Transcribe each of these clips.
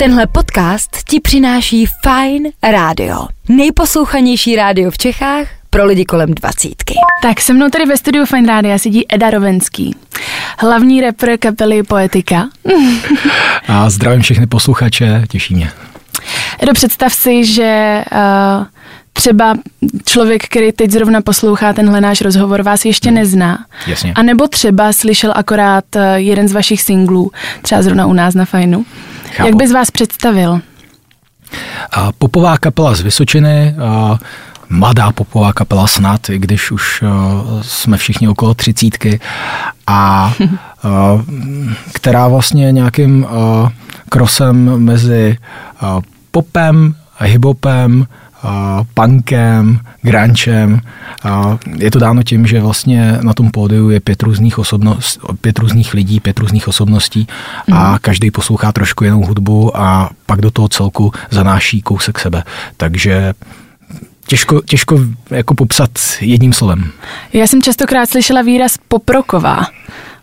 Tenhle podcast ti přináší Fine Radio. Nejposlouchanější rádio v Čechách pro lidi kolem dvacítky. Tak se mnou tady ve studiu Fine Radio sedí Eda Rovenský, hlavní rapper kapely Poetika. A zdravím všechny posluchače, těší mě. Edo, představ si, že uh, třeba člověk, který teď zrovna poslouchá tenhle náš rozhovor, vás ještě hmm. nezná. Jasně. A nebo třeba slyšel akorát uh, jeden z vašich singlů, třeba zrovna u nás na Fajnu. Chápu. Jak bys vás představil? A popová kapela z Vysočiny, a mladá popová kapela snad, i když už uh, jsme všichni okolo třicítky, a uh, která vlastně nějakým uh, krosem mezi popem, hiphopem, uh, punkem, granchem. Uh, je to dáno tím, že vlastně na tom pódiu je pět různých, osobnost, pět různých lidí, pět různých osobností a mhm. každý poslouchá trošku jinou hudbu a pak do toho celku zanáší kousek sebe. Takže těžko, těžko jako popsat jedním slovem. Já jsem častokrát slyšela výraz poproková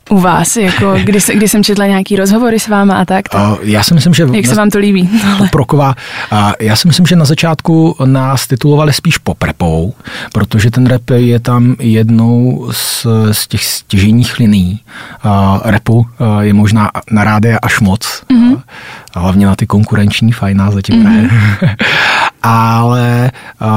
u vás, jako kdy, kdy jsem četla nějaký rozhovory s váma a tak. tak uh, já si myslím, že... Jak se vám to líbí? Proková. Uh, já si myslím, že na začátku nás titulovali spíš poprepou, protože ten rap je tam jednou z, z těch stěžejních liní uh, repu. Uh, je možná na rádia až moc. Mm-hmm. Uh, hlavně na ty konkurenční fajná zatím mm-hmm. ale uh,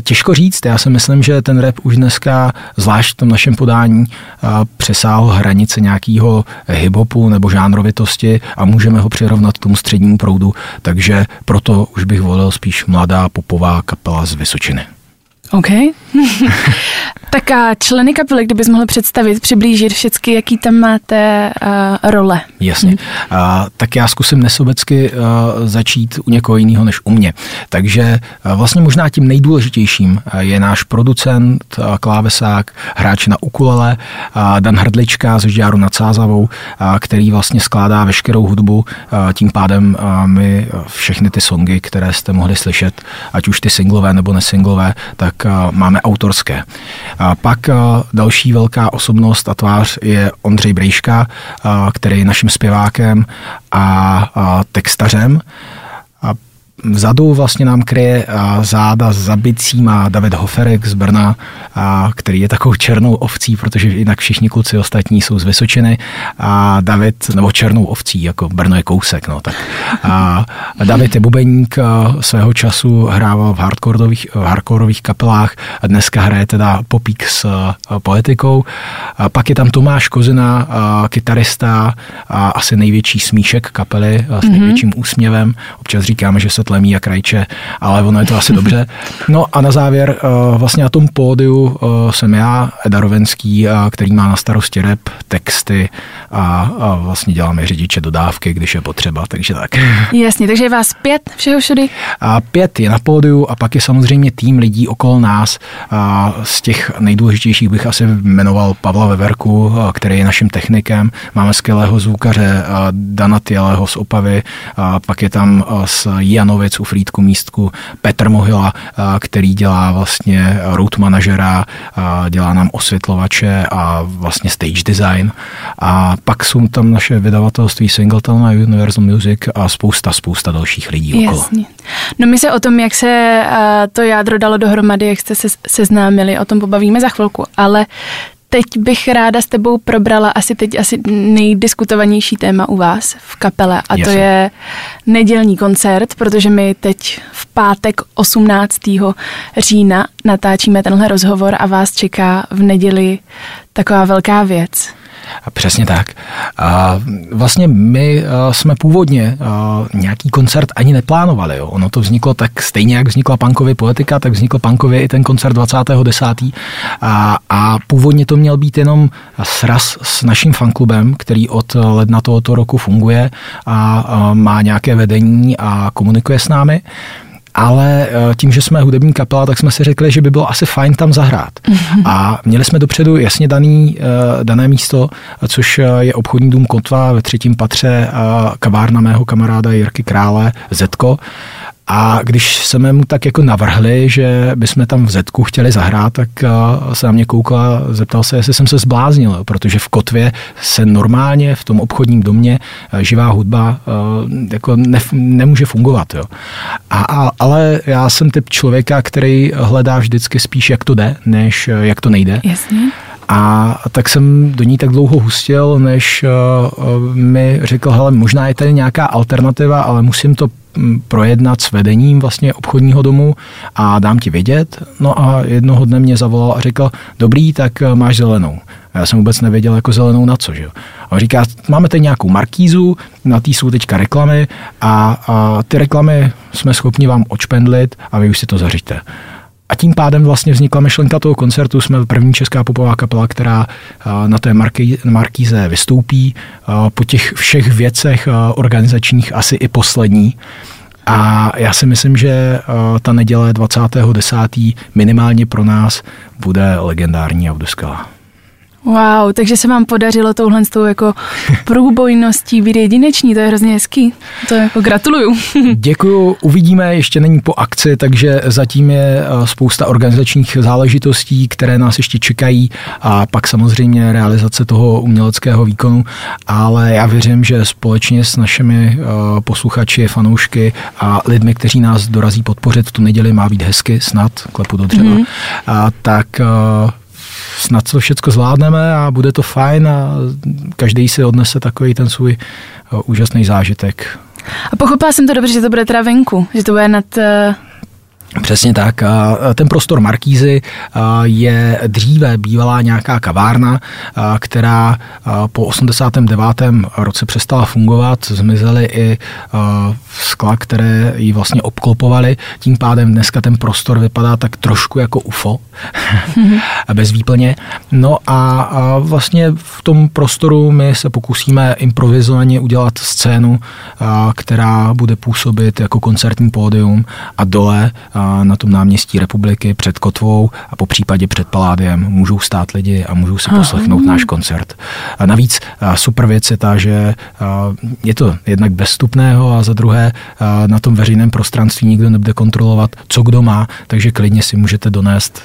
těžko říct. Já si myslím, že ten rap už dneska, zvlášť v tom našem podání, uh, přesáhl hranice nějakého hiphopu nebo žánrovitosti a můžeme ho přirovnat k tomu střednímu proudu, takže proto už bych volil spíš mladá popová kapela z Vysočiny. OK. tak a členy kapely, kdybys mohl představit, přiblížit všechny, jaký tam máte uh, role. Jasně. Hmm. Uh, tak já zkusím nesobecky uh, začít u někoho jiného než u mě. Takže uh, vlastně možná tím nejdůležitějším je náš producent, uh, klávesák, hráč na ukulele, uh, Dan Hrdlička ze Žďáru nad Sázavou, uh, který vlastně skládá veškerou hudbu. Uh, tím pádem uh, my všechny ty songy, které jste mohli slyšet, ať už ty singlové nebo nesinglové, tak máme autorské. A pak další velká osobnost a tvář je Ondřej Brejška, který je naším zpěvákem a textařem. Vzadu vlastně nám kryje záda s má David Hoferek z Brna, který je takovou černou ovcí, protože jinak všichni kluci ostatní jsou z Vysočiny a David, nebo černou ovcí, jako Brno je kousek, no tak. A David je bubeník, svého času hrával v hardcoreových, v hardcoreových kapelách a dneska hraje teda popík s poetikou. A pak je tam Tomáš Kozina, kytarista a asi největší smíšek kapely s mhm. největším úsměvem. Občas říkáme, že se tlemí jak rajče, ale ono je to asi dobře. No a na závěr uh, vlastně na tom pódiu uh, jsem já, Eda Rovenský, uh, který má na starosti rep, texty a, a vlastně děláme řidiče dodávky, když je potřeba, takže tak. Jasně, takže je vás pět všeho všudy? A pět je na pódiu a pak je samozřejmě tým lidí okolo nás. A z těch nejdůležitějších bych asi jmenoval Pavla Veverku, který je naším technikem. Máme skvělého zvukaře Dana Těleho z Opavy, a pak je tam z Jano Janovic u Frýdku místku, Petr Mohila, který dělá vlastně road manažera, dělá nám osvětlovače a vlastně stage design. A pak jsou tam naše vydavatelství Singleton a Universal Music a spousta, spousta dalších lidí okolo. Jasně. No my se o tom, jak se to jádro dalo dohromady, jak jste se seznámili, o tom pobavíme za chvilku, ale Teď bych ráda s tebou probrala asi teď asi nejdiskutovanější téma u vás v kapele a Jasně. to je nedělní koncert, protože my teď v pátek 18. října natáčíme tenhle rozhovor a vás čeká v neděli taková velká věc. Přesně tak. A vlastně my jsme původně nějaký koncert ani neplánovali. Jo. Ono to vzniklo tak stejně, jak vznikla punkově poetika, tak vznikl punkově i ten koncert 20.10. A, a původně to měl být jenom sraz s naším fanklubem, který od ledna tohoto roku funguje a, a má nějaké vedení a komunikuje s námi ale eh, tím, že jsme hudební kapela, tak jsme si řekli, že by bylo asi fajn tam zahrát. Mm-hmm. A měli jsme dopředu jasně daný, eh, dané místo, což eh, je obchodní dům Kotva ve třetím patře kavárna mého kamaráda Jirky Krále, Zetko. A když jsme mu tak jako navrhli, že bychom tam v Zetku chtěli zahrát, tak se na mě koukal a zeptal se, jestli jsem se zbláznil, protože v Kotvě se normálně v tom obchodním domě živá hudba jako ne, nemůže fungovat. Jo. A, a, ale já jsem typ člověka, který hledá vždycky spíš, jak to jde, než jak to nejde. Jasně. A tak jsem do ní tak dlouho hustil, než uh, mi řekl, hele, možná je tady nějaká alternativa, ale musím to projednat s vedením vlastně obchodního domu a dám ti vědět. No a jednoho dne mě zavolal a řekl, dobrý, tak eh, máš zelenou. A já jsem vůbec nevěděl jako zelenou na co. Že jo. A on říká, máme tady nějakou markízu, na té jsou teďka reklamy a, a ty reklamy jsme schopni vám očpendlit a vy už si to zařiďte. A tím pádem vlastně vznikla myšlenka toho koncertu. Jsme první česká popová kapela, která na té markíze vystoupí. Po těch všech věcech organizačních asi i poslední. A já si myslím, že ta neděle 20.10. minimálně pro nás bude legendární a bude skvělá. Wow, takže se vám podařilo touhle s tou jako průbojností být jedineční, to je hrozně hezký. To jako gratuluju. Děkuju, uvidíme, ještě není po akci, takže zatím je eh, spousta organizačních záležitostí, které nás ještě čekají a pak samozřejmě realizace toho uměleckého výkonu, ale já věřím, že společně s našimi eh, posluchači, fanoušky a lidmi, kteří nás dorazí podpořit v tu neděli, má být hezky, snad, klepu do dřeva, mm-hmm. a tak eh, snad to všechno zvládneme a bude to fajn a každý si odnese takový ten svůj eh, úžasný zážitek. A pochopila jsem to dobře, že to bude teda venku, že to bude nad uh Přesně tak. Ten prostor Markízy je dříve bývalá nějaká kavárna, která po 89. roce přestala fungovat. Zmizely i skla, které ji vlastně obklopovaly. Tím pádem dneska ten prostor vypadá tak trošku jako UFO, bez výplně. No a vlastně v tom prostoru my se pokusíme improvizovaně udělat scénu, která bude působit jako koncertní pódium a dole na tom náměstí republiky před Kotvou a po případě před Paládiem můžou stát lidi a můžou si poslechnout náš koncert. A navíc super věc je ta, že je to jednak bezstupného a za druhé na tom veřejném prostranství nikdo nebude kontrolovat, co kdo má, takže klidně si můžete donést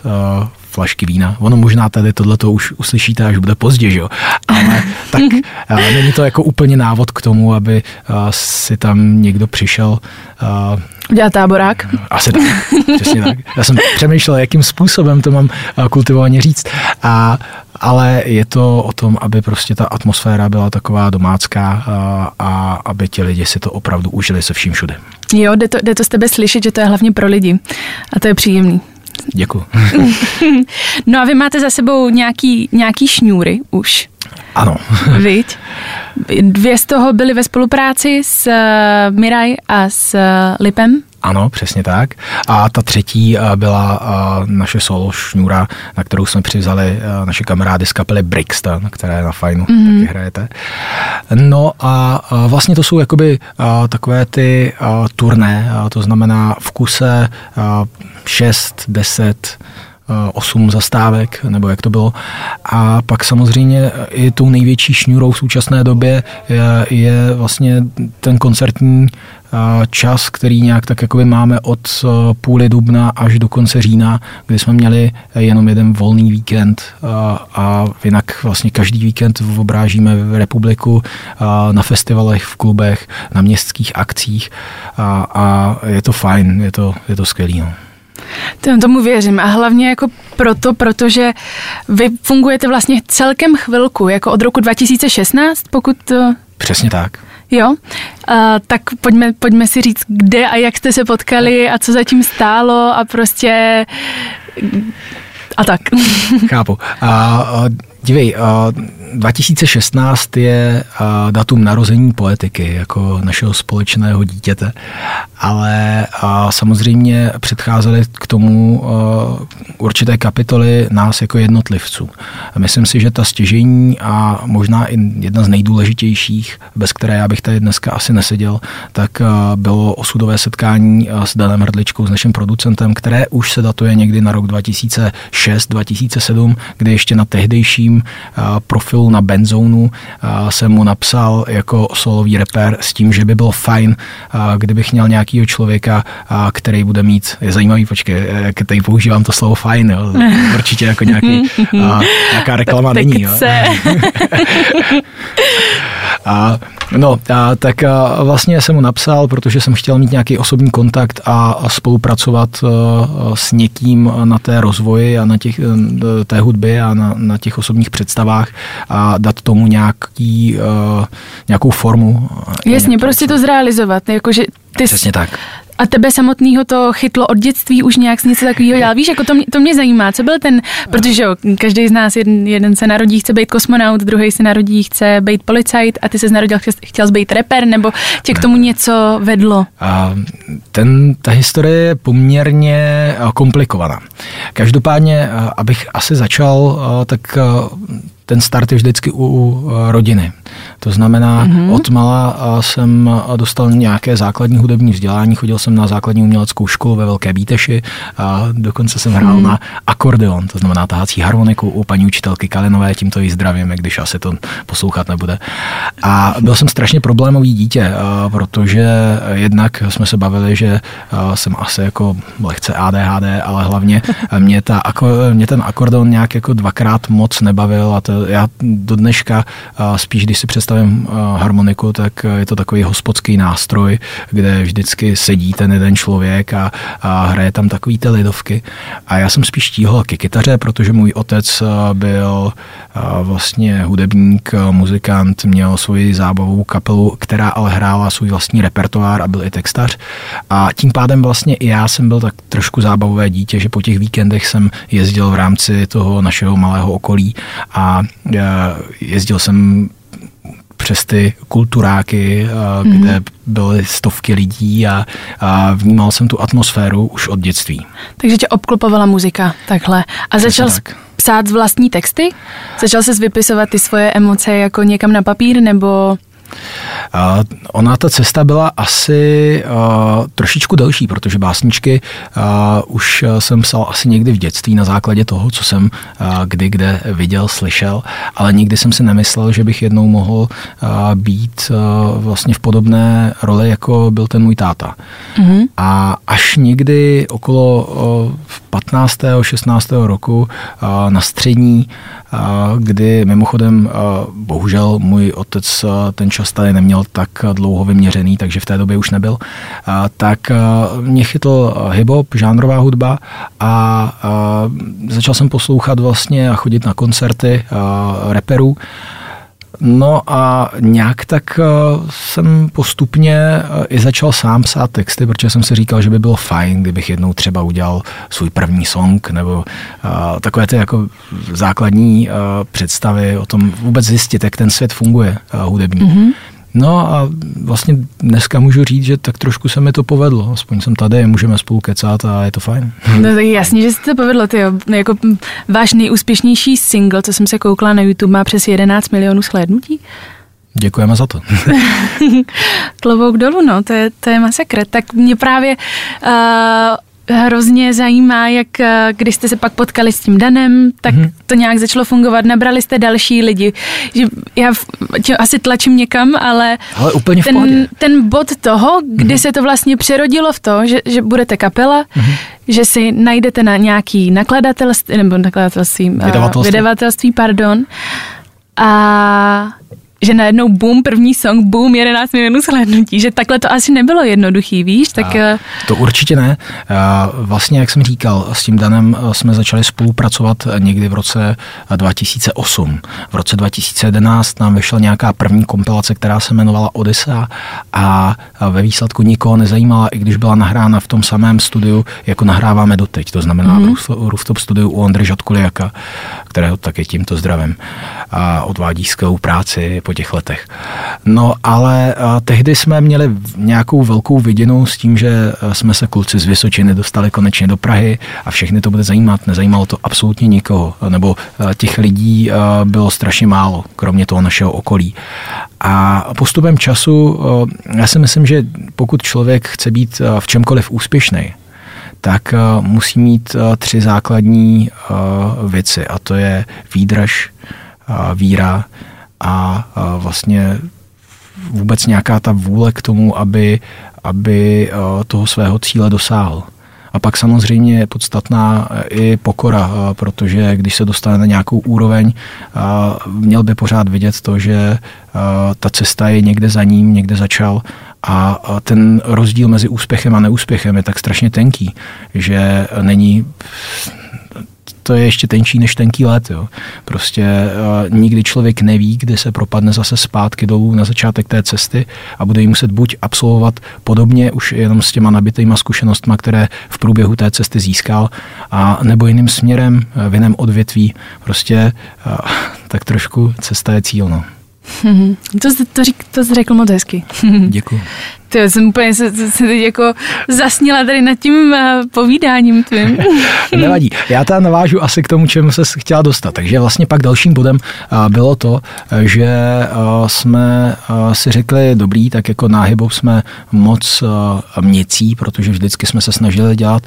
flašky vína. Ono možná tady tohleto už uslyšíte, až bude pozdě, že jo? Ale tak není to jako úplně návod k tomu, aby si tam někdo přišel Dělat táborák? Asi tak, přesně tak. Já jsem přemýšlel, jakým způsobem to mám kultivovaně říct. A, ale je to o tom, aby prostě ta atmosféra byla taková domácká a, a aby ti lidi si to opravdu užili se vším všude. Jo, jde to, jde to z tebe slyšet, že to je hlavně pro lidi. A to je příjemný. Děkuji. no a vy máte za sebou nějaký, nějaký šňůry už. Ano. Viď? Dvě z toho byly ve spolupráci s uh, Miraj a s uh, Lipem. Ano, přesně tak. A ta třetí uh, byla uh, naše solo šňůra, na kterou jsme přivzali uh, naše kamarády z kapely Brixton, které na fajnu mm-hmm. taky hrajete. No a vlastně to jsou jakoby takové ty turné, to znamená v kuse uh, 6, 10 osm zastávek, nebo jak to bylo. A pak samozřejmě i tou největší šňůrou v současné době je, je vlastně ten koncertní čas, který nějak tak jakoby máme od půly dubna až do konce října, kdy jsme měli jenom jeden volný víkend a, a jinak vlastně každý víkend obrážíme v republiku na festivalech, v klubech, na městských akcích a, a je to fajn, je to, je to skvělý. No. Tomu věřím a hlavně jako proto, protože vy fungujete vlastně celkem chvilku, jako od roku 2016, pokud to... Přesně tak. Jo, uh, tak pojďme, pojďme si říct, kde a jak jste se potkali a co zatím stálo a prostě a tak. Chápu. A, uh, dívej, uh, 2016 je uh, datum narození poetiky jako našeho společného dítěte, ale uh, samozřejmě předcházely k tomu určité kapitoly nás jako jednotlivců. Myslím si, že ta stěžení a možná i jedna z nejdůležitějších, bez které já bych tady dneska asi neseděl, tak bylo osudové setkání s Danem Hrdličkou, s naším producentem, které už se datuje někdy na rok 2006-2007, kdy ještě na tehdejším svým profilu na Benzonu jsem mu napsal jako solový reper s tím, že by bylo fajn, kdybych měl nějakýho člověka, který bude mít, je zajímavý, počkej, tady používám to slovo fajn, jo, určitě jako nějaký, nějaká reklama není. Jo. A, no, a, tak a vlastně jsem mu napsal, protože jsem chtěl mít nějaký osobní kontakt a, a spolupracovat a, s někým na té rozvoji a na těch, té hudbě a na, na těch osobních představách a dát tomu nějaký, a, nějakou formu. Jasně, prostě to zrealizovat. Jakože ty Přesně tak. A tebe samotného to chytlo od dětství už nějak něco takového dělal. Víš, jako to mě, to mě zajímá, co byl ten, protože každý z nás, jeden, jeden se narodí, chce být kosmonaut, druhý se narodí, chce být policajt a ty se narodil, chtěl, chtěl být reper, nebo tě k tomu něco vedlo? A ten, ta historie je poměrně komplikovaná. Každopádně, abych asi začal, tak ten start je vždycky u rodiny. To znamená, mm-hmm. od mala jsem dostal nějaké základní hudební vzdělání, chodil jsem na základní uměleckou školu ve Velké Bíteši a dokonce jsem hrál mm. na akordeon, to znamená tahací harmoniku u paní učitelky Kalinové, tímto jí zdravíme, když asi to poslouchat nebude. A byl jsem strašně problémový dítě, protože jednak jsme se bavili, že jsem asi jako lehce ADHD, ale hlavně mě, ta, mě ten akordeon nějak jako dvakrát moc nebavil a to já do dneška spíš, když si představím harmoniku, tak je to takový hospodský nástroj, kde vždycky sedí ten jeden člověk a, a hraje tam takový ty lidovky. A já jsem spíš tíhl ke kytaře, protože můj otec byl vlastně hudebník, muzikant, měl svoji zábavovou kapelu, která ale hrála svůj vlastní repertoár a byl i textař. A tím pádem vlastně i já jsem byl tak trošku zábavové dítě, že po těch víkendech jsem jezdil v rámci toho našeho malého okolí a jezdil jsem přes ty kulturáky, mm-hmm. kde byly stovky lidí a, a vnímal jsem tu atmosféru už od dětství. Takže tě obklopovala muzika takhle. A začal tak. psát vlastní texty? Začal se vypisovat ty svoje emoce jako někam na papír nebo ona ta cesta byla asi uh, trošičku delší, protože básničky uh, už jsem psal asi někdy v dětství na základě toho, co jsem uh, kdy kde viděl, slyšel, ale nikdy jsem si nemyslel, že bych jednou mohl uh, být uh, vlastně v podobné roli, jako byl ten můj táta. Mm-hmm. A až někdy okolo uh, 15. 16. roku uh, na střední kdy mimochodem bohužel můj otec ten čas tady neměl tak dlouho vyměřený, takže v té době už nebyl, tak mě chytl hip-hop, žánrová hudba a začal jsem poslouchat vlastně a chodit na koncerty reperů. No a nějak tak eh, jsem postupně eh, i začal sám psát texty, protože jsem si říkal, že by bylo fajn, kdybych jednou třeba udělal svůj první song nebo uh, takové ty jako základní představy o tom vůbec zjistit, jak ten svět funguje hudební. Mm-hmm. No a vlastně dneska můžu říct, že tak trošku se mi to povedlo. Aspoň jsem tady, můžeme spolu kecat a je to fajn. No tak jasně, že se to povedlo, ty Jako váš nejúspěšnější single, co jsem se koukla na YouTube, má přes 11 milionů shlédnutí. Děkujeme za to. Klobouk dolů, no, to je, to je masakr. Tak mě právě uh, hrozně zajímá, jak eh, když jste se pak potkali s tím Danem, tak mm-hmm. to nějak začalo fungovat, nabrali jste další lidi. Že já tě asi tlačím někam, ale, ale úplně ten, ten bod toho, kdy mm-hmm. se to vlastně přerodilo v to, že, že budete kapela, mm-hmm. že si najdete na nějaký nakladatelství, nebo nakladatelství, eh, vydavatelství, vydavatelství pardon, a že najednou boom, první song, boom, 11 milionů shlédnutí, že takhle to asi nebylo jednoduchý, víš? Tak... A to určitě ne. Vlastně, jak jsem říkal, s tím Danem eh, jsme začali spolupracovat někdy v roce 2008. V roce 2011 nám vyšla nějaká první kompilace, která se jmenovala Odyssea a ve výsledku nikoho nezajímala, i když byla nahrána v tom samém studiu, jako nahráváme doteď. To znamená mm-hmm. v Rooftop studiu u Ondry Žotkuliaka, kterého také tímto zdravím. A odvádí skvělou práci těch letech. No ale tehdy jsme měli nějakou velkou vidinu s tím, že jsme se kluci z Vysočiny dostali konečně do Prahy a všechny to bude zajímat. Nezajímalo to absolutně nikoho, nebo těch lidí bylo strašně málo, kromě toho našeho okolí. A postupem času, já si myslím, že pokud člověk chce být v čemkoliv úspěšný, tak musí mít tři základní věci a to je výdraž, víra a vlastně vůbec nějaká ta vůle k tomu, aby, aby toho svého cíle dosáhl. A pak samozřejmě je podstatná i pokora, protože když se dostane na nějakou úroveň, měl by pořád vidět to, že ta cesta je někde za ním, někde začal a ten rozdíl mezi úspěchem a neúspěchem je tak strašně tenký, že není to je ještě tenčí než tenký let. Jo. Prostě uh, nikdy člověk neví, kdy se propadne zase zpátky dolů na začátek té cesty a bude jí muset buď absolvovat podobně už jenom s těma nabitýma zkušenostma, které v průběhu té cesty získal, a nebo jiným směrem, v jiném odvětví. Prostě uh, tak trošku cesta je cíl. No. To, to, řík, to jsi řekl moc hezky. Děkuji. Ty jsem úplně se, se, se teď jako zasnila tady nad tím uh, povídáním tvým. Nevadí. Já tam navážu asi k tomu, čemu se chtěla dostat. Takže vlastně pak dalším bodem uh, bylo to, že uh, jsme si řekli, dobrý, tak jako náhybou jsme moc měcí, protože vždycky jsme se snažili dělat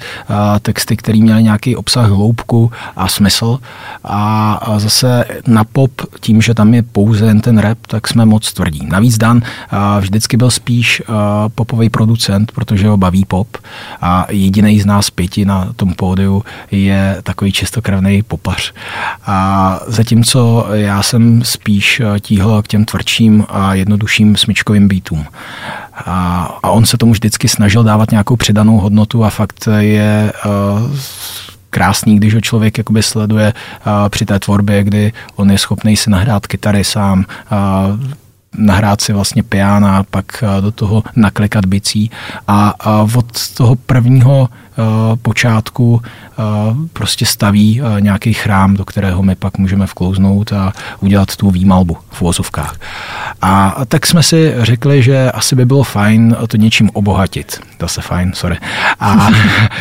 texty, které měly nějaký obsah, hloubku a smysl. A zase na pop, tím, že tam je pouze jen ten rap, tak jsme moc tvrdí. Navíc Dan vždycky byl spíš popový producent, protože ho baví pop a jediný z nás pěti na tom pódiu je takový čistokrevný popař. A zatímco já jsem spíš eh, tíhl k těm tvrdším a jednodušším smyčkovým beatům. A, a on se tomu vždycky snažil dávat nějakou přidanou hodnotu a fakt je uh, krásný, když ho člověk jakoby sleduje uh, při té tvorbě, kdy on je schopný si nahrát kytary sám, uh, nahrát si vlastně piana, pak eh, do toho naklikat bicí a, a od toho prvního uh, počátku uh, prostě staví nějaký chrám, do kterého my pak můžeme vklouznout a udělat tu výmalbu v vozovkách. A, a tak jsme si řekli, že asi by bylo fajn to něčím obohatit. Zase fajn, sorry. A,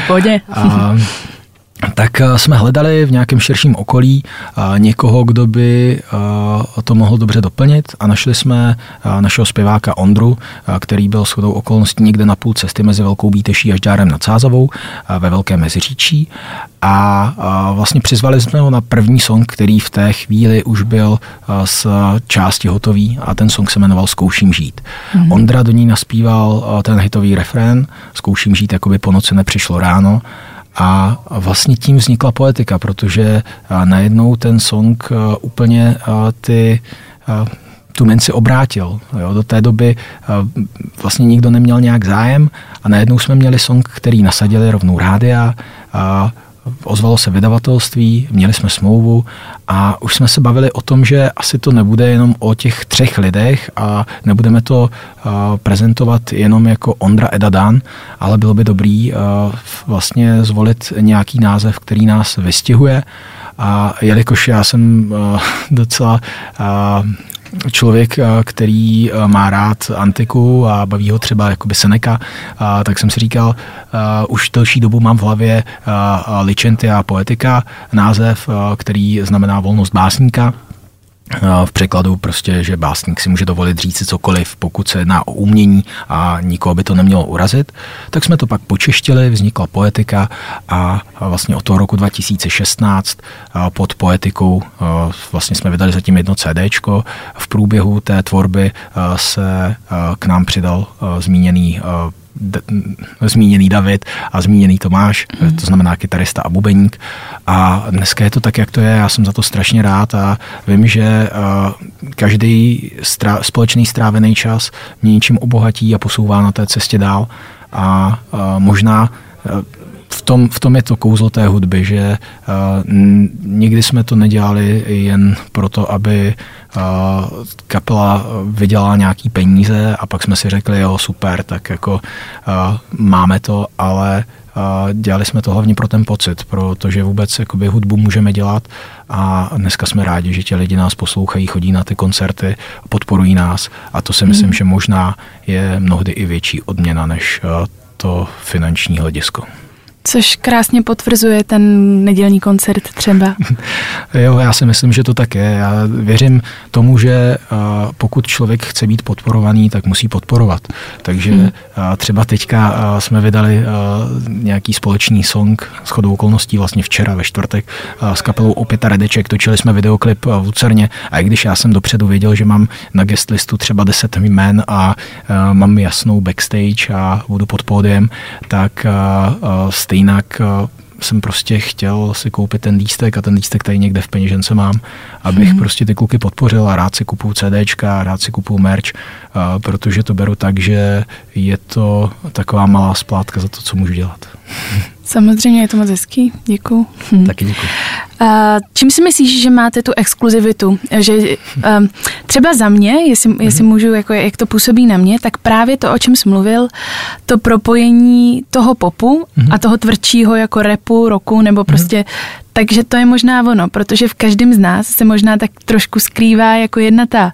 Pohodě. a, tak eh, jsme hledali v nějakém širším okolí eh, někoho, kdo by eh, to mohl dobře doplnit a našli jsme našeho zpěváka Ondru, který byl shodou okolností někde na půl cesty mezi Velkou Bíteší až Dárem nad Sázavou ve Velké Meziříčí a vlastně přizvali jsme ho na první song, který v té chvíli už byl z části hotový a ten song se jmenoval Zkouším žít. Mm-hmm. Ondra do ní naspíval ten hitový refrén Zkouším žít, jako by po noci nepřišlo ráno a vlastně tím vznikla poetika, protože najednou ten song úplně ty tu minci obrátil. Jo. Do té doby vlastně nikdo neměl nějak zájem a najednou jsme měli song, který nasadili rovnou rádia a ozvalo se vydavatelství, měli jsme smlouvu a už jsme se bavili o tom, že asi to nebude jenom o těch třech lidech a nebudeme to prezentovat jenom jako Ondra Edadan, ale bylo by dobrý vlastně zvolit nějaký název, který nás vystihuje. A jelikož já jsem docela člověk, který má rád antiku a baví ho třeba jakoby Seneca, tak jsem si říkal, už delší dobu mám v hlavě Licentia Poetica, název, který znamená volnost básníka v překladu prostě, že básník si může dovolit říct si cokoliv, pokud se jedná o umění a nikoho by to nemělo urazit, tak jsme to pak počeštili, vznikla poetika a vlastně od toho roku 2016 pod poetikou vlastně jsme vydali zatím jedno CDčko. V průběhu té tvorby se k nám přidal zmíněný zmíněný David a zmíněný Tomáš, mm. to znamená kytarista a bubeník. A dneska je to tak, jak to je, já jsem za to strašně rád a vím, že uh, každý strá, společný strávený čas mě něčím obohatí a posouvá na té cestě dál. A uh, možná uh, v tom, v tom je to kouzlo té hudby, že uh, nikdy jsme to nedělali jen proto, aby uh, kapela vydělala nějaký peníze a pak jsme si řekli, jo, super, tak jako uh, máme to, ale uh, dělali jsme to hlavně pro ten pocit, protože vůbec jakoby, hudbu můžeme dělat a dneska jsme rádi, že ti lidi nás poslouchají, chodí na ty koncerty, podporují nás a to si myslím, mm. že možná je mnohdy i větší odměna než uh, to finanční hledisko. Což krásně potvrzuje ten nedělní koncert třeba. jo, já si myslím, že to tak je. Já věřím tomu, že pokud člověk chce být podporovaný, tak musí podporovat. Takže hmm. třeba teďka jsme vydali nějaký společný song s chodou okolností vlastně včera ve čtvrtek s kapelou Opěta Redeček. Točili jsme videoklip v Lucerně a i když já jsem dopředu věděl, že mám na guest listu třeba 10 jmen a mám jasnou backstage a budu pod pódiem, tak stejně jsem prostě chtěl si koupit ten lístek a ten lístek tady někde v peněžence mám, abych hmm. prostě ty kluky podpořil a rád si kupuju CDčka, rád si kupuju merch, protože to beru tak, že je to taková malá splátka za to, co můžu dělat. Samozřejmě je to moc hezký, děkuji. Hm. Taky děkuji. čím si myslíš, že máte tu exkluzivitu? Že um, třeba za mě, jestli, mm-hmm. jestli můžu, jako, jak to působí na mě, tak právě to, o čem jsi mluvil, to propojení toho popu mm-hmm. a toho tvrdšího jako repu, roku, nebo mhm. prostě mm-hmm. Takže to je možná ono, protože v každém z nás se možná tak trošku skrývá jako jedna ta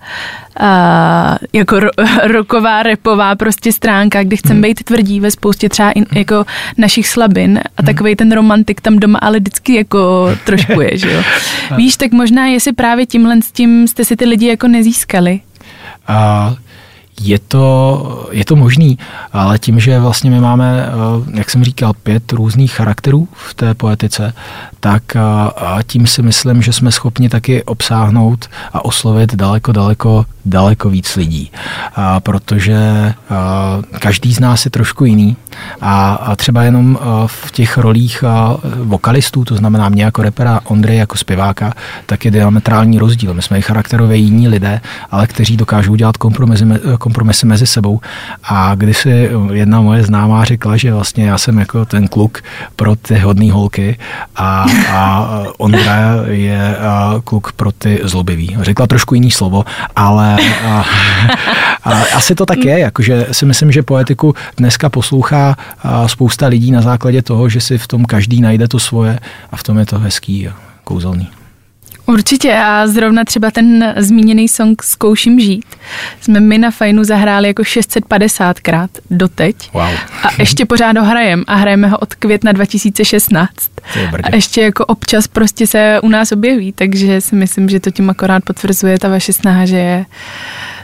uh, jako ro, roková, repová prostě stránka, kdy chcem hmm. být tvrdí ve spoustě třeba in, jako našich slabin a hmm. takový ten romantik tam doma ale vždycky jako trošku je, že jo. Víš, tak možná jestli právě tímhle s tím jste si ty lidi jako nezískali. Uh, je to, je to možný, ale tím, že vlastně my máme, eh, jak jsem říkal, pět různých charakterů v té poetice, tak eh, tím si myslím, že jsme schopni taky obsáhnout a oslovit daleko, daleko, daleko víc lidí. Protože eh, každý z nás je trošku jiný a třeba jenom v těch rolích vokalistů, to znamená mě jako repera, Ondrej jako zpěváka, tak je diametrální rozdíl. My jsme i charakterově jiní lidé, ale kteří dokážou dělat kompromisy, kompromisy mezi sebou. A když si jedna moje známá řekla, že vlastně já jsem jako ten kluk pro ty hodný holky a, a Ondra je kluk pro ty zlobivý. Řekla trošku jiný slovo, ale a, a, asi to tak je, jakože si myslím, že poetiku dneska poslouchá spousta lidí na základě toho, že si v tom každý najde to svoje a v tom je to hezký a kouzelný. Určitě a zrovna třeba ten zmíněný song Zkouším žít jsme my na Fajnu zahráli jako 650krát doteď. Wow. A ještě pořád ho hrajem a hrajeme ho od května 2016. A ještě jako občas prostě se u nás objeví, takže si myslím, že to tím akorát potvrzuje ta vaše snaha, že, je,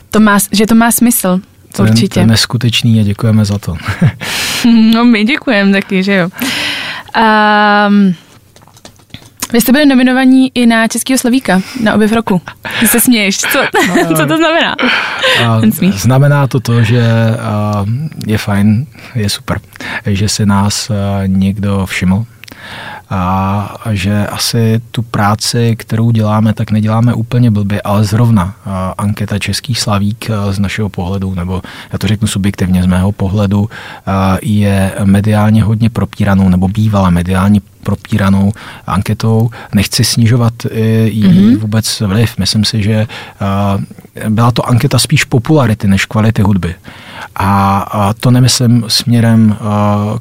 to, má, že to má smysl. To Určitě. To je neskutečný a děkujeme za to. no my děkujeme taky, že jo. Um, vy jste byli nominovaní i na Českého slavíka na objev roku. Ty se směješ. Co, co to znamená? Znamená to to, že je fajn, je super, že se nás někdo všiml a že asi tu práci, kterou děláme, tak neděláme úplně blbě, ale zrovna anketa Český slavík z našeho pohledu, nebo já to řeknu subjektivně z mého pohledu, je mediálně hodně propíranou, nebo bývala mediálně propíranou anketou. Nechci snižovat jí mm-hmm. vůbec vliv. Myslím si, že byla to anketa spíš popularity než kvality hudby. A to nemyslím směrem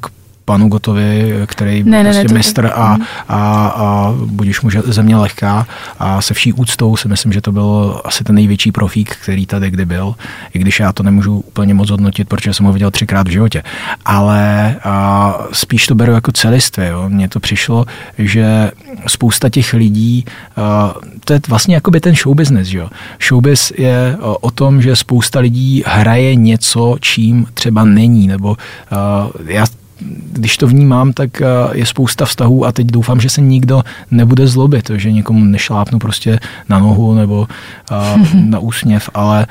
k panu Gotovi, který byl ne, prostě ne, mistr a, a, a budíš mu země lehká a se vší úctou si myslím, že to byl asi ten největší profík, který tady kdy byl, i když já to nemůžu úplně moc hodnotit, protože jsem ho viděl třikrát v životě. Ale a, spíš to beru jako celistvě. Jo. Mně to přišlo, že spousta těch lidí, a, to je vlastně jakoby ten show business, jo. Showbiz je o, o tom, že spousta lidí hraje něco, čím třeba není, nebo a, já když to vnímám, tak eh, je spousta vztahů a teď doufám, že se nikdo nebude zlobit, že někomu nešlápnu prostě na nohu nebo eh, na úsměv, ale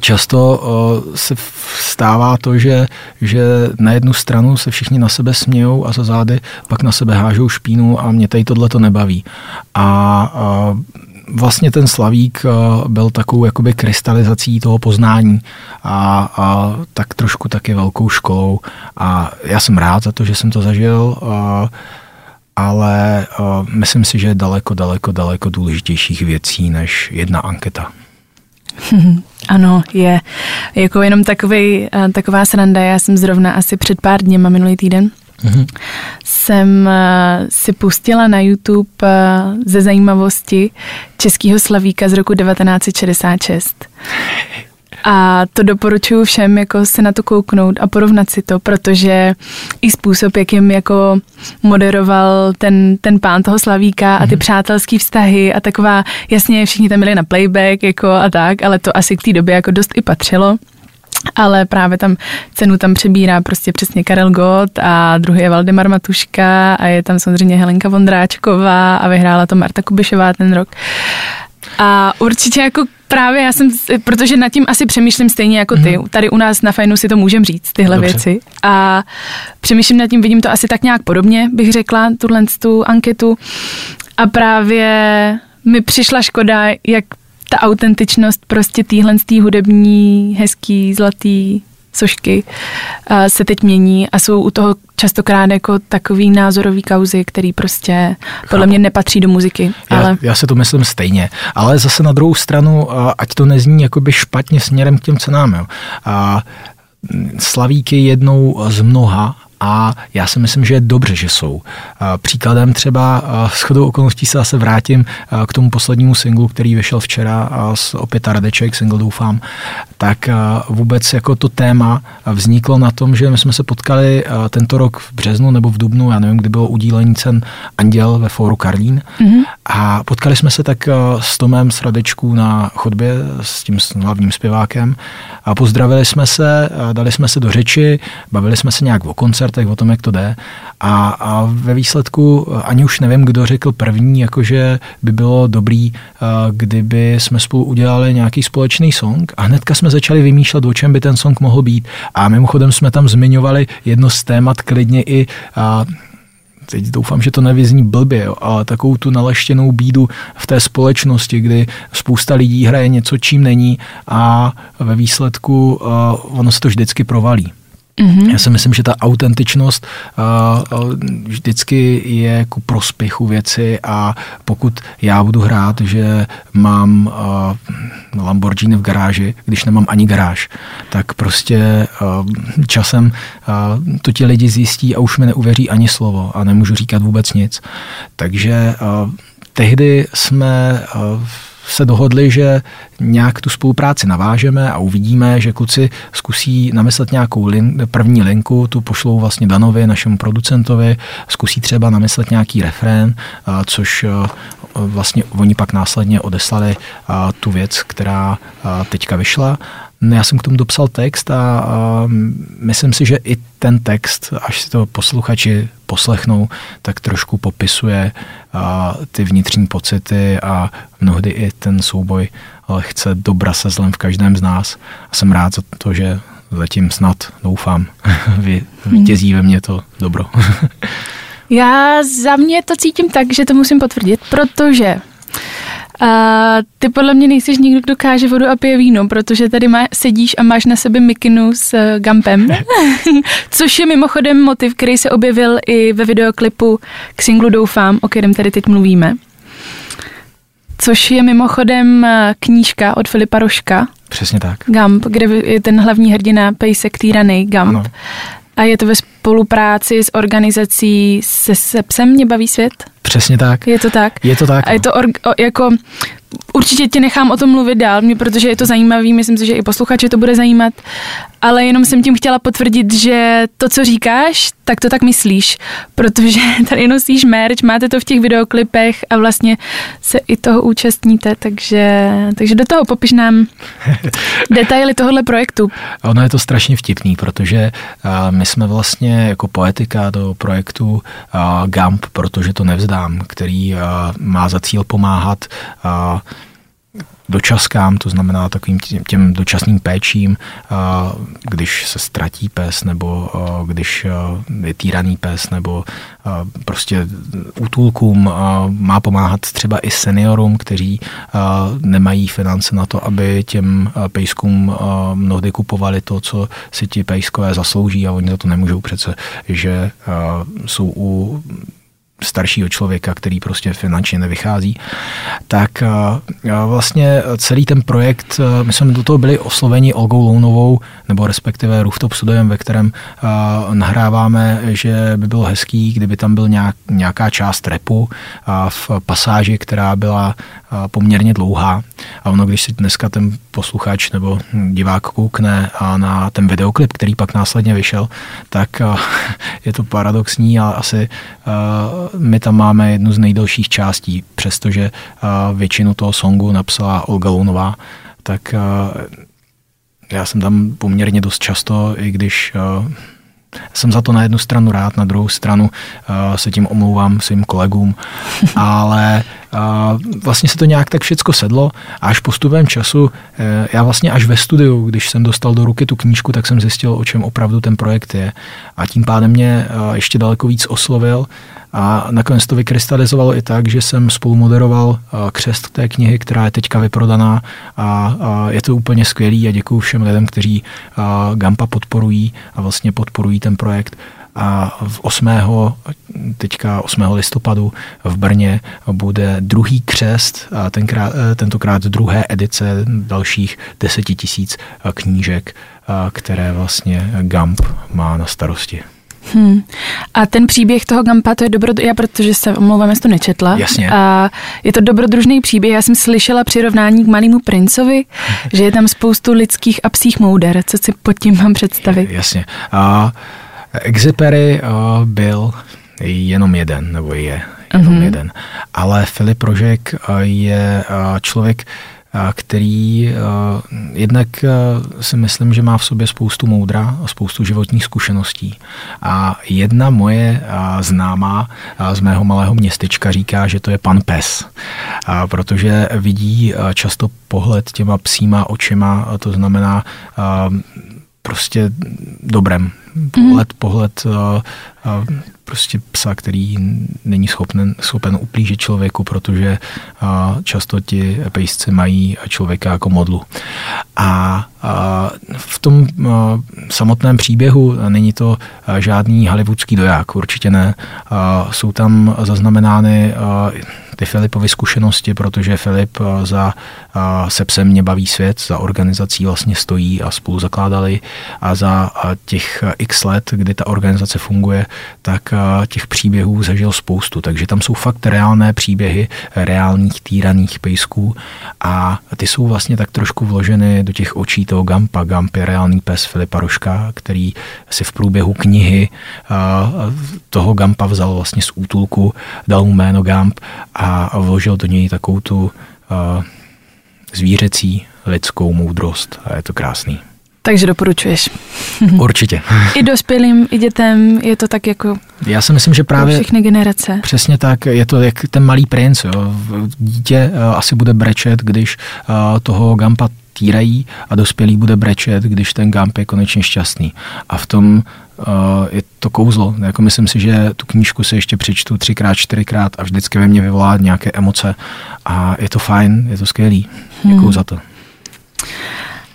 Často eh, se stává to, že, že na jednu stranu se všichni na sebe smějou a za zády pak na sebe hážou špínu a mě tady tohle to nebaví. A vlastně ten Slavík eh, byl takovou jakoby krystalizací toho poznání a, a tak trošku taky velkou školou a já jsem rád za to, že jsem to zažil, a, eh, ale a, eh, myslím si, že je daleko, daleko, daleko důležitějších věcí než jedna anketa. Ano, je. Jako jenom takový, taková sranda. Já jsem zrovna asi před pár dny, minulý týden, mm-hmm. jsem uh, si pustila na YouTube uh, ze zajímavosti Českého slavíka z roku 1966. A to doporučuji všem jako se na to kouknout a porovnat si to, protože i způsob, jak jim jako moderoval ten, ten pán toho Slavíka a ty mm-hmm. přátelský vztahy a taková, jasně všichni tam byli na playback jako a tak, ale to asi k té době jako dost i patřilo ale právě tam cenu tam přebírá prostě přesně Karel Gott a druhý je Valdemar Matuška a je tam samozřejmě Helenka Vondráčková a vyhrála to Marta Kubišová ten rok. A určitě jako právě já jsem, protože nad tím asi přemýšlím stejně jako ty. Mm. Tady u nás na Fajnu si to můžem říct, tyhle Dobře. věci. A přemýšlím nad tím, vidím to asi tak nějak podobně, bych řekla, tuhle tu anketu. A právě mi přišla škoda, jak ta autentičnost prostě týhle z hudební, hezký, zlatý sošky uh, se teď mění a jsou u toho častokrát jako takový názorový kauzy, který prostě podle Chápu. mě nepatří do muziky. Já, ale... já se to myslím stejně, ale zase na druhou stranu, ať to nezní jakoby špatně směrem k těm cenám. Jo. A Slavík je jednou z mnoha a já si myslím, že je dobře, že jsou. Příkladem třeba s chodou okolností se zase vrátím k tomu poslednímu singlu, který vyšel včera z opět Radeček, single doufám, tak vůbec jako to téma vzniklo na tom, že my jsme se potkali tento rok v březnu nebo v dubnu, já nevím, kdy bylo udílení cen Anděl ve fóru Karlín mm-hmm. a potkali jsme se tak s Tomem z Radečků na chodbě s tím hlavním zpěvákem a pozdravili jsme se, dali jsme se do řeči, bavili jsme se nějak o koncertech, o tom, jak to jde. A, a ve výsledku ani už nevím, kdo řekl první, jakože by bylo dobrý, kdyby jsme spolu udělali nějaký společný song a hnedka jsme začali vymýšlet, o čem by ten song mohl být. A mimochodem jsme tam zmiňovali jedno z témat klidně i a, teď doufám, že to nevyzní blbě, jo, ale takovou tu naleštěnou bídu v té společnosti, kdy spousta lidí hraje něco, čím není a ve výsledku uh, ono se to vždycky provalí. Mm-hmm. Já si myslím, že ta autentičnost uh, vždycky je ku prospěchu věci a pokud já budu hrát, že mám uh, Lamborghini v garáži, když nemám ani garáž, tak prostě uh, časem to ti lidi zjistí a už mi neuvěří ani slovo a nemůžu říkat vůbec nic. Takže tehdy jsme se dohodli, že nějak tu spolupráci navážeme a uvidíme, že kluci zkusí namyslet nějakou lin, první linku, tu pošlou vlastně Danovi, našemu producentovi, zkusí třeba namyslet nějaký refrén, což vlastně oni pak následně odeslali tu věc, která teďka vyšla já jsem k tomu dopsal text a, a myslím si, že i ten text, až si to posluchači poslechnou, tak trošku popisuje a, ty vnitřní pocity a mnohdy i ten souboj lehce dobra se zlem v každém z nás. A jsem rád za to, že zatím snad, doufám, vy, vítězí ve mně to dobro. Já za mě to cítím tak, že to musím potvrdit, protože a ty podle mě nejsiš nikdo, kdo káže vodu a pije víno, protože tady má, sedíš a máš na sebe mikinu s uh, Gampem, což je mimochodem motiv, který se objevil i ve videoklipu k singlu Doufám, o kterém tady teď mluvíme. Což je mimochodem eh, knížka od Filipa Roška. Přesně tak. Gump, kde je ten hlavní hrdina pejsek týraný Gump. Ano. A je to ve spolupráci s organizací se, se psem Mě baví svět? Přesně tak. Je to tak? Je to tak. A je to or, o, jako určitě tě nechám o tom mluvit dál, mě, protože je to zajímavý, myslím si, že i posluchače to bude zajímat, ale jenom jsem tím chtěla potvrdit, že to, co říkáš, tak to tak myslíš, protože tady nosíš merch, máte to v těch videoklipech a vlastně se i toho účastníte, takže, takže do toho popiš nám detaily tohohle projektu. Ono je to strašně vtipný, protože my jsme vlastně jako poetika do projektu uh, GAMP, protože to nevzdám, který uh, má za cíl pomáhat uh, dočaskám, to znamená takovým těm dočasným péčím, když se ztratí pes, nebo když je týraný pes, nebo prostě útulkům má pomáhat třeba i seniorům, kteří nemají finance na to, aby těm pejskům mnohdy kupovali to, co si ti pejskové zaslouží a oni za to nemůžou přece, že jsou u staršího člověka, který prostě finančně nevychází, tak vlastně celý ten projekt, my jsme do toho byli osloveni Olgou Lounovou, nebo respektive Rooftop studiem, ve kterém nahráváme, že by bylo hezký, kdyby tam byl nějak, nějaká část repu v pasáži, která byla poměrně dlouhá. A ono, když si dneska ten posluchač nebo divák koukne na ten videoklip, který pak následně vyšel, tak je to paradoxní, ale asi my tam máme jednu z nejdelších částí, přestože většinu toho songu napsala Olga Lunová, tak já jsem tam poměrně dost často, i když jsem za to na jednu stranu rád, na druhou stranu se tím omlouvám svým kolegům, ale uh, vlastně se to nějak tak všecko sedlo a až postupem času, uh, já vlastně až ve studiu, když jsem dostal do ruky tu knížku, tak jsem zjistil, o čem opravdu ten projekt je. A tím pádem mě uh, ještě daleko víc oslovil a nakonec to vykrystalizovalo i tak, že jsem spolu moderoval křest té knihy, která je teďka vyprodaná a je to úplně skvělý a děkuji všem lidem, kteří Gampa podporují a vlastně podporují ten projekt a v 8. teďka 8. listopadu v Brně bude druhý křest, a tenkrát, e, tentokrát druhé edice dalších deseti tisíc knížek, které vlastně Gamp má na starosti. Hmm. A ten příběh toho Gampa, to je dobro, já protože se omlouvám, jestli to nečetla. Jasně. A je to dobrodružný příběh. Já jsem slyšela přirovnání k malému princovi, že je tam spoustu lidských a psích mouder. Co si pod tím mám představit? Jasně. A Exipery byl jenom jeden, nebo je jenom mm-hmm. jeden. Ale Filip Rožek je člověk, který jednak si myslím, že má v sobě spoustu moudra a spoustu životních zkušeností. A jedna moje známá z mého malého městečka říká, že to je pan pes, protože vidí často pohled těma psíma očima, to znamená prostě dobrem. Pohled, mm. pohled prostě psa, který není schopen, schopen uplížit člověku, protože často ti pejsci mají člověka jako modlu. A v tom samotném příběhu není to žádný hollywoodský doják, určitě ne. Jsou tam zaznamenány ty Filipovy zkušenosti, protože Filip eh, za eh, Sepsem mě baví svět, za organizací vlastně stojí a spolu zakládali. A za eh, těch x let, kdy ta organizace funguje, tak těch příběhů zažil spoustu, takže tam jsou fakt reálné příběhy reálných týraných pejsků. A ty jsou vlastně tak trošku vloženy do těch očí toho Gampa. Gamp je reálný pes Filipa Roška, který si v průběhu knihy toho Gampa vzal vlastně z útulku, dal mu jméno Gamp a a vložil do něj takovou tu zvířecí lidskou moudrost a je to krásný. Takže doporučuješ. Určitě. I dospělým, i dětem je to tak jako Já si myslím, že právě všechny generace. Přesně tak, je to jak ten malý princ. Jo. Dítě uh, asi bude brečet, když uh, toho Gampa týrají a dospělý bude brečet, když ten Gamp je konečně šťastný. A v tom je to kouzlo. Jako myslím si, že tu knížku si ještě přečtu třikrát, čtyřikrát a vždycky ve mně vyvolá nějaké emoce a je to fajn, je to skvělý. Děkuju hmm. za to.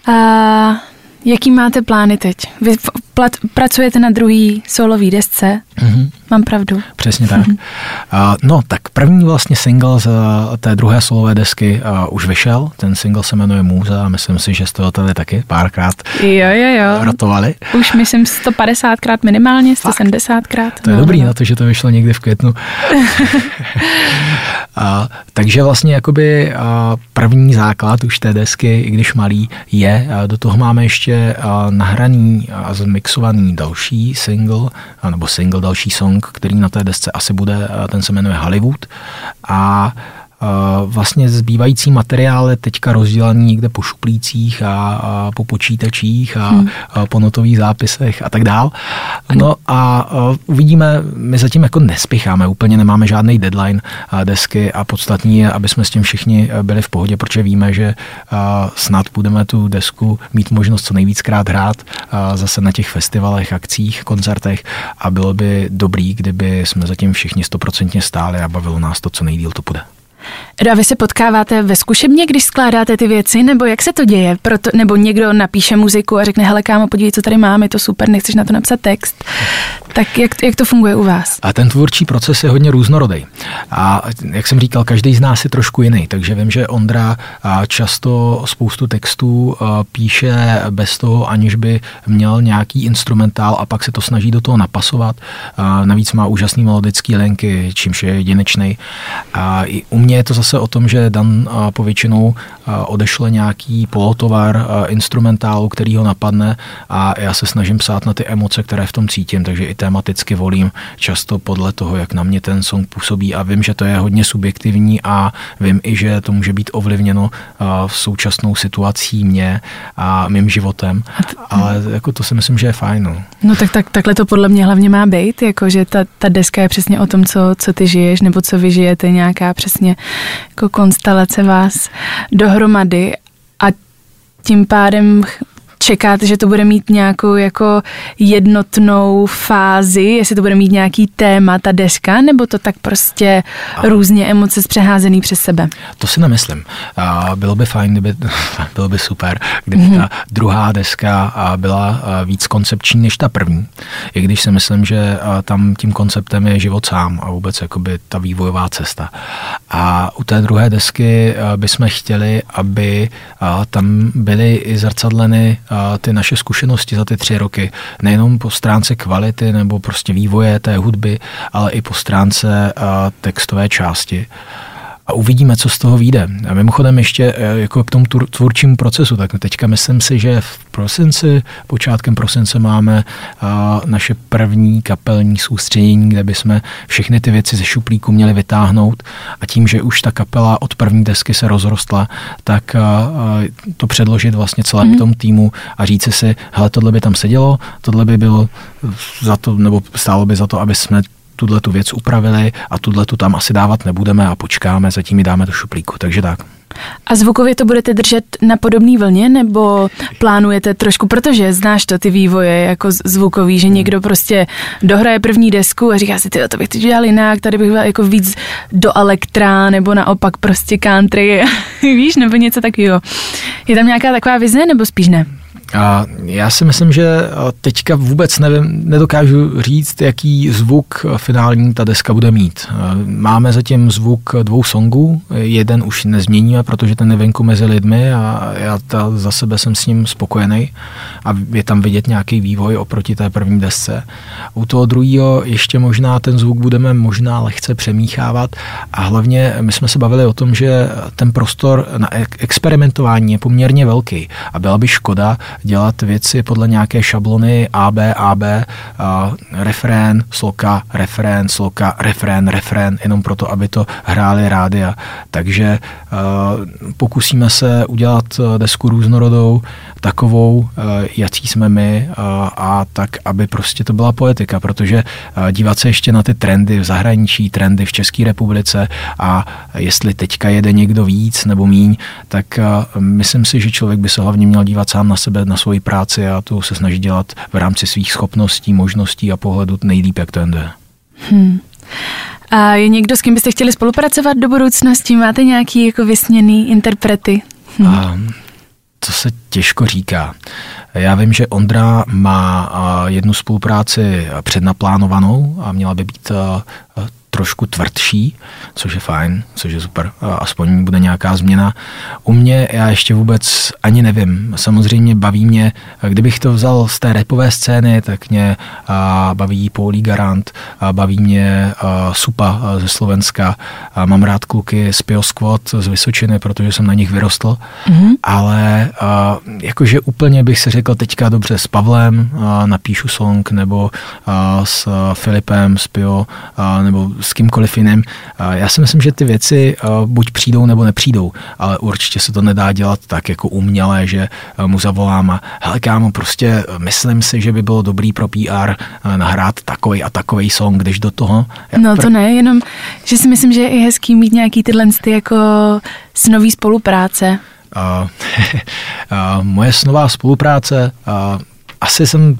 Uh, jaký máte plány teď? Vy plat, pracujete na druhý solový desce, mm-hmm. mám pravdu? Přesně tak. Mm-hmm. Uh, no, tak první vlastně single z uh, té druhé solové desky uh, už vyšel. Ten single se jmenuje Můza a myslím si, že jste ho tady taky párkrát jo, jo, jo. rotovali. Už myslím 150krát minimálně, 170krát. To je no, dobrý no. na to, že to vyšlo někdy v květnu. A, takže vlastně jakoby a, první základ už té desky, i když malý, je. A do toho máme ještě a, nahraný a zmixovaný další single, nebo single další song, který na té desce asi bude, ten se jmenuje Hollywood. A vlastně zbývající materiál je teďka rozdělený někde po šuplících a, a po počítačích a, hmm. a po notových zápisech a tak dál. No a, uvidíme, my zatím jako nespěcháme, úplně nemáme žádný deadline desky a podstatní je, aby jsme s tím všichni byli v pohodě, protože víme, že snad budeme tu desku mít možnost co nejvíckrát hrát zase na těch festivalech, akcích, koncertech a bylo by dobrý, kdyby jsme zatím všichni stoprocentně stáli a bavilo nás to, co nejdíl to bude. A vy se potkáváte ve zkušebně, když skládáte ty věci, nebo jak se to děje? Proto, nebo někdo napíše muziku a řekne, hele kámo, podívej, co tady máme, to super, nechceš na to napsat text. Tak jak, jak to funguje u vás? A ten tvůrčí proces je hodně různorodý. A jak jsem říkal, každý z nás je trošku jiný, takže vím, že Ondra často spoustu textů píše bez toho, aniž by měl nějaký instrumentál a pak se to snaží do toho napasovat. Navíc má úžasný melodický linky, čímž je jedinečný. A i u mě je to zase o tom, že Dan povětšinou odešle nějaký polotovar instrumentálu, který ho napadne a já se snažím psát na ty emoce, které v tom cítím, takže i tematicky volím často podle toho, jak na mě ten song působí a vím, že to je hodně subjektivní a vím i, že to může být ovlivněno v současnou situací mě a mým životem, ale jako to si myslím, že je fajn. No, no tak, tak takhle to podle mě hlavně má být, jako že ta, ta deska je přesně o tom, co, co ty žiješ nebo co vy žijete, nějaká přesně jako konstelace vás dohromady a tím pádem čekáte, že to bude mít nějakou jako jednotnou fázi, jestli to bude mít nějaký téma, ta deska, nebo to tak prostě a různě emoce zpřeházený přes sebe? To si nemyslím. Bylo by fajn, kdyby, bylo by super, kdyby mm-hmm. ta druhá deska byla víc koncepční než ta první. I když si myslím, že tam tím konceptem je život sám a vůbec jakoby ta vývojová cesta. A u té druhé desky bychom chtěli, aby tam byly i zrcadleny ty naše zkušenosti za ty tři roky, nejenom po stránce kvality nebo prostě vývoje té hudby, ale i po stránce textové části a uvidíme, co z toho vyjde. A mimochodem ještě e, jako k tomu tvůrčímu procesu, tak teďka myslím si, že v prosinci, počátkem prosince máme naše první kapelní soustředění, kde bychom všechny ty věci ze šuplíku měli vytáhnout a tím, že už ta kapela od první desky se rozrostla, tak to předložit vlastně celému mm-hmm. tomu týmu a říci si, hele, tohle by tam sedělo, tohle by bylo za to, nebo stálo by za to, aby jsme tuhle tu věc upravili a tuhle tu tam asi dávat nebudeme a počkáme, zatím ji dáme do šuplíku. Takže tak. A zvukově to budete držet na podobné vlně, nebo plánujete trošku, protože znáš to, ty vývoje jako zvukový, že někdo prostě dohraje první desku a říká si, ty to bych teď dělal jinak, tady bych byl jako víc do elektra, nebo naopak prostě country, víš, nebo něco takového. Je tam nějaká taková vize, nebo spíš ne? A já si myslím, že teďka vůbec nevím, nedokážu říct, jaký zvuk finální ta deska bude mít. Máme zatím zvuk dvou songů, jeden už nezměníme, protože ten je venku mezi lidmi a já ta, za sebe jsem s ním spokojený a je tam vidět nějaký vývoj oproti té první desce. U toho druhého ještě možná ten zvuk budeme možná lehce přemíchávat a hlavně my jsme se bavili o tom, že ten prostor na experimentování je poměrně velký a byla by škoda, dělat věci podle nějaké šablony A, B, A, refrén, sloka, refrén, sloka, refrén, refrén, jenom proto, aby to hráli rádia. Takže uh, pokusíme se udělat desku různorodou, takovou, uh, jací jsme my a tak, aby prostě to byla poetika, protože dívat se ještě na ty trendy v zahraničí, trendy v České republice a jestli teďka jede někdo víc nebo míň, tak myslím si, že člověk by se hlavně měl dívat sám na sebe, na svoji práci a to se snaží dělat v rámci svých schopností, možností a pohledu nejlíp, jak to jen jde. Hmm. A je někdo, s kým byste chtěli spolupracovat do budoucnosti? Máte nějaký jako vysněný interprety? Hmm. A, to se těžko říká. Já vím, že Ondra má jednu spolupráci přednaplánovanou a měla by být trošku tvrdší, což je fajn, což je super, aspoň bude nějaká změna. U mě já ještě vůbec ani nevím. Samozřejmě baví mě, kdybych to vzal z té repové scény, tak mě baví Paulí Garant, baví mě Supa ze Slovenska, mám rád kluky z Pio Squad z Vysočiny, protože jsem na nich vyrostl, mm-hmm. ale jakože úplně bych se řekl teďka dobře s Pavlem, napíšu song, nebo s Filipem z Pio, nebo s kýmkoliv jiným. Já si myslím, že ty věci buď přijdou nebo nepřijdou, ale určitě se to nedá dělat tak jako umělé, že mu zavolám a hele kámo, prostě myslím si, že by bylo dobrý pro PR nahrát takový a takový song, když do toho. No to ne, jenom, že si myslím, že je i hezký mít nějaký tyhle ty jako snový spolupráce. Uh, uh, moje snová spolupráce, uh, asi jsem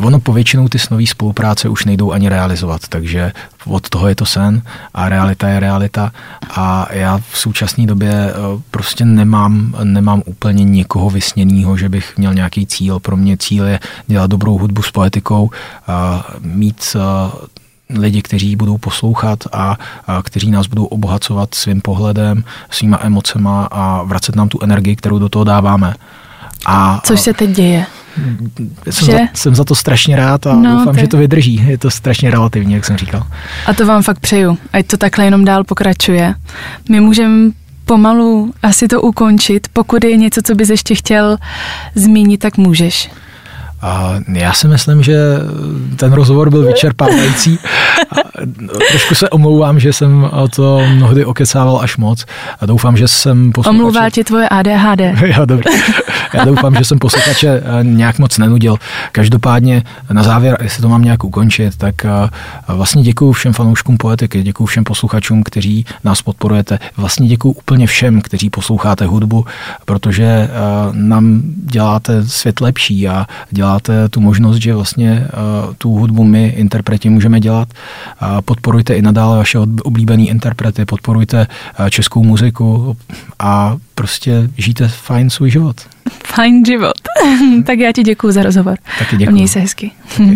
ono povětšinou ty snové spolupráce už nejdou ani realizovat, takže od toho je to sen a realita je realita a já v současné době eh, prostě nemám, nemám úplně někoho vysněného, že bych měl nějaký cíl. Pro mě cíl je dělat dobrou hudbu s poetikou, mít lidi, kteří budou poslouchat a, a kteří nás budou obohacovat svým pohledem, svýma emocema a vracet nám tu energii, kterou do toho dáváme. A, Což se teď děje. Jsem, že? za, jsem za to strašně rád a no, doufám, ty. že to vydrží. Je to strašně relativní, jak jsem říkal. A to vám fakt přeju. Ať to takhle jenom dál pokračuje. My můžeme pomalu asi to ukončit. Pokud je něco, co bys ještě chtěl zmínit, tak můžeš. A já si myslím, že ten rozhovor byl vyčerpávající. Trošku se omlouvám, že jsem to mnohdy okecával až moc a doufám, že jsem posluchače... Omlouvá ti tvoje ADHD. Já, dobře. Já doufám, že jsem posluchače eh, nějak moc nenudil. Každopádně na závěr, jestli to mám nějak ukončit, tak eh, vlastně děkuji všem fanouškům poetiky, děkuji všem posluchačům, kteří nás podporujete. Vlastně děkuji úplně všem, kteří posloucháte hudbu, protože eh, nám děláte svět lepší a děláte tu možnost, že vlastně tu hudbu my, interpreti, můžeme dělat. Podporujte i nadále vaše oblíbené interprety, podporujte českou muziku a prostě žijte fajn svůj život. Fajn život. tak já ti děkuji za rozhovor. Taky děkuji. Měj se hezky.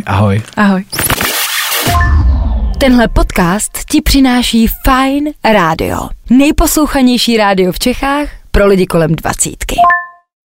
ahoj. Ahoj. Tenhle podcast ti přináší Fine Radio. Nejposlouchanější rádio v Čechách pro lidi kolem dvacítky.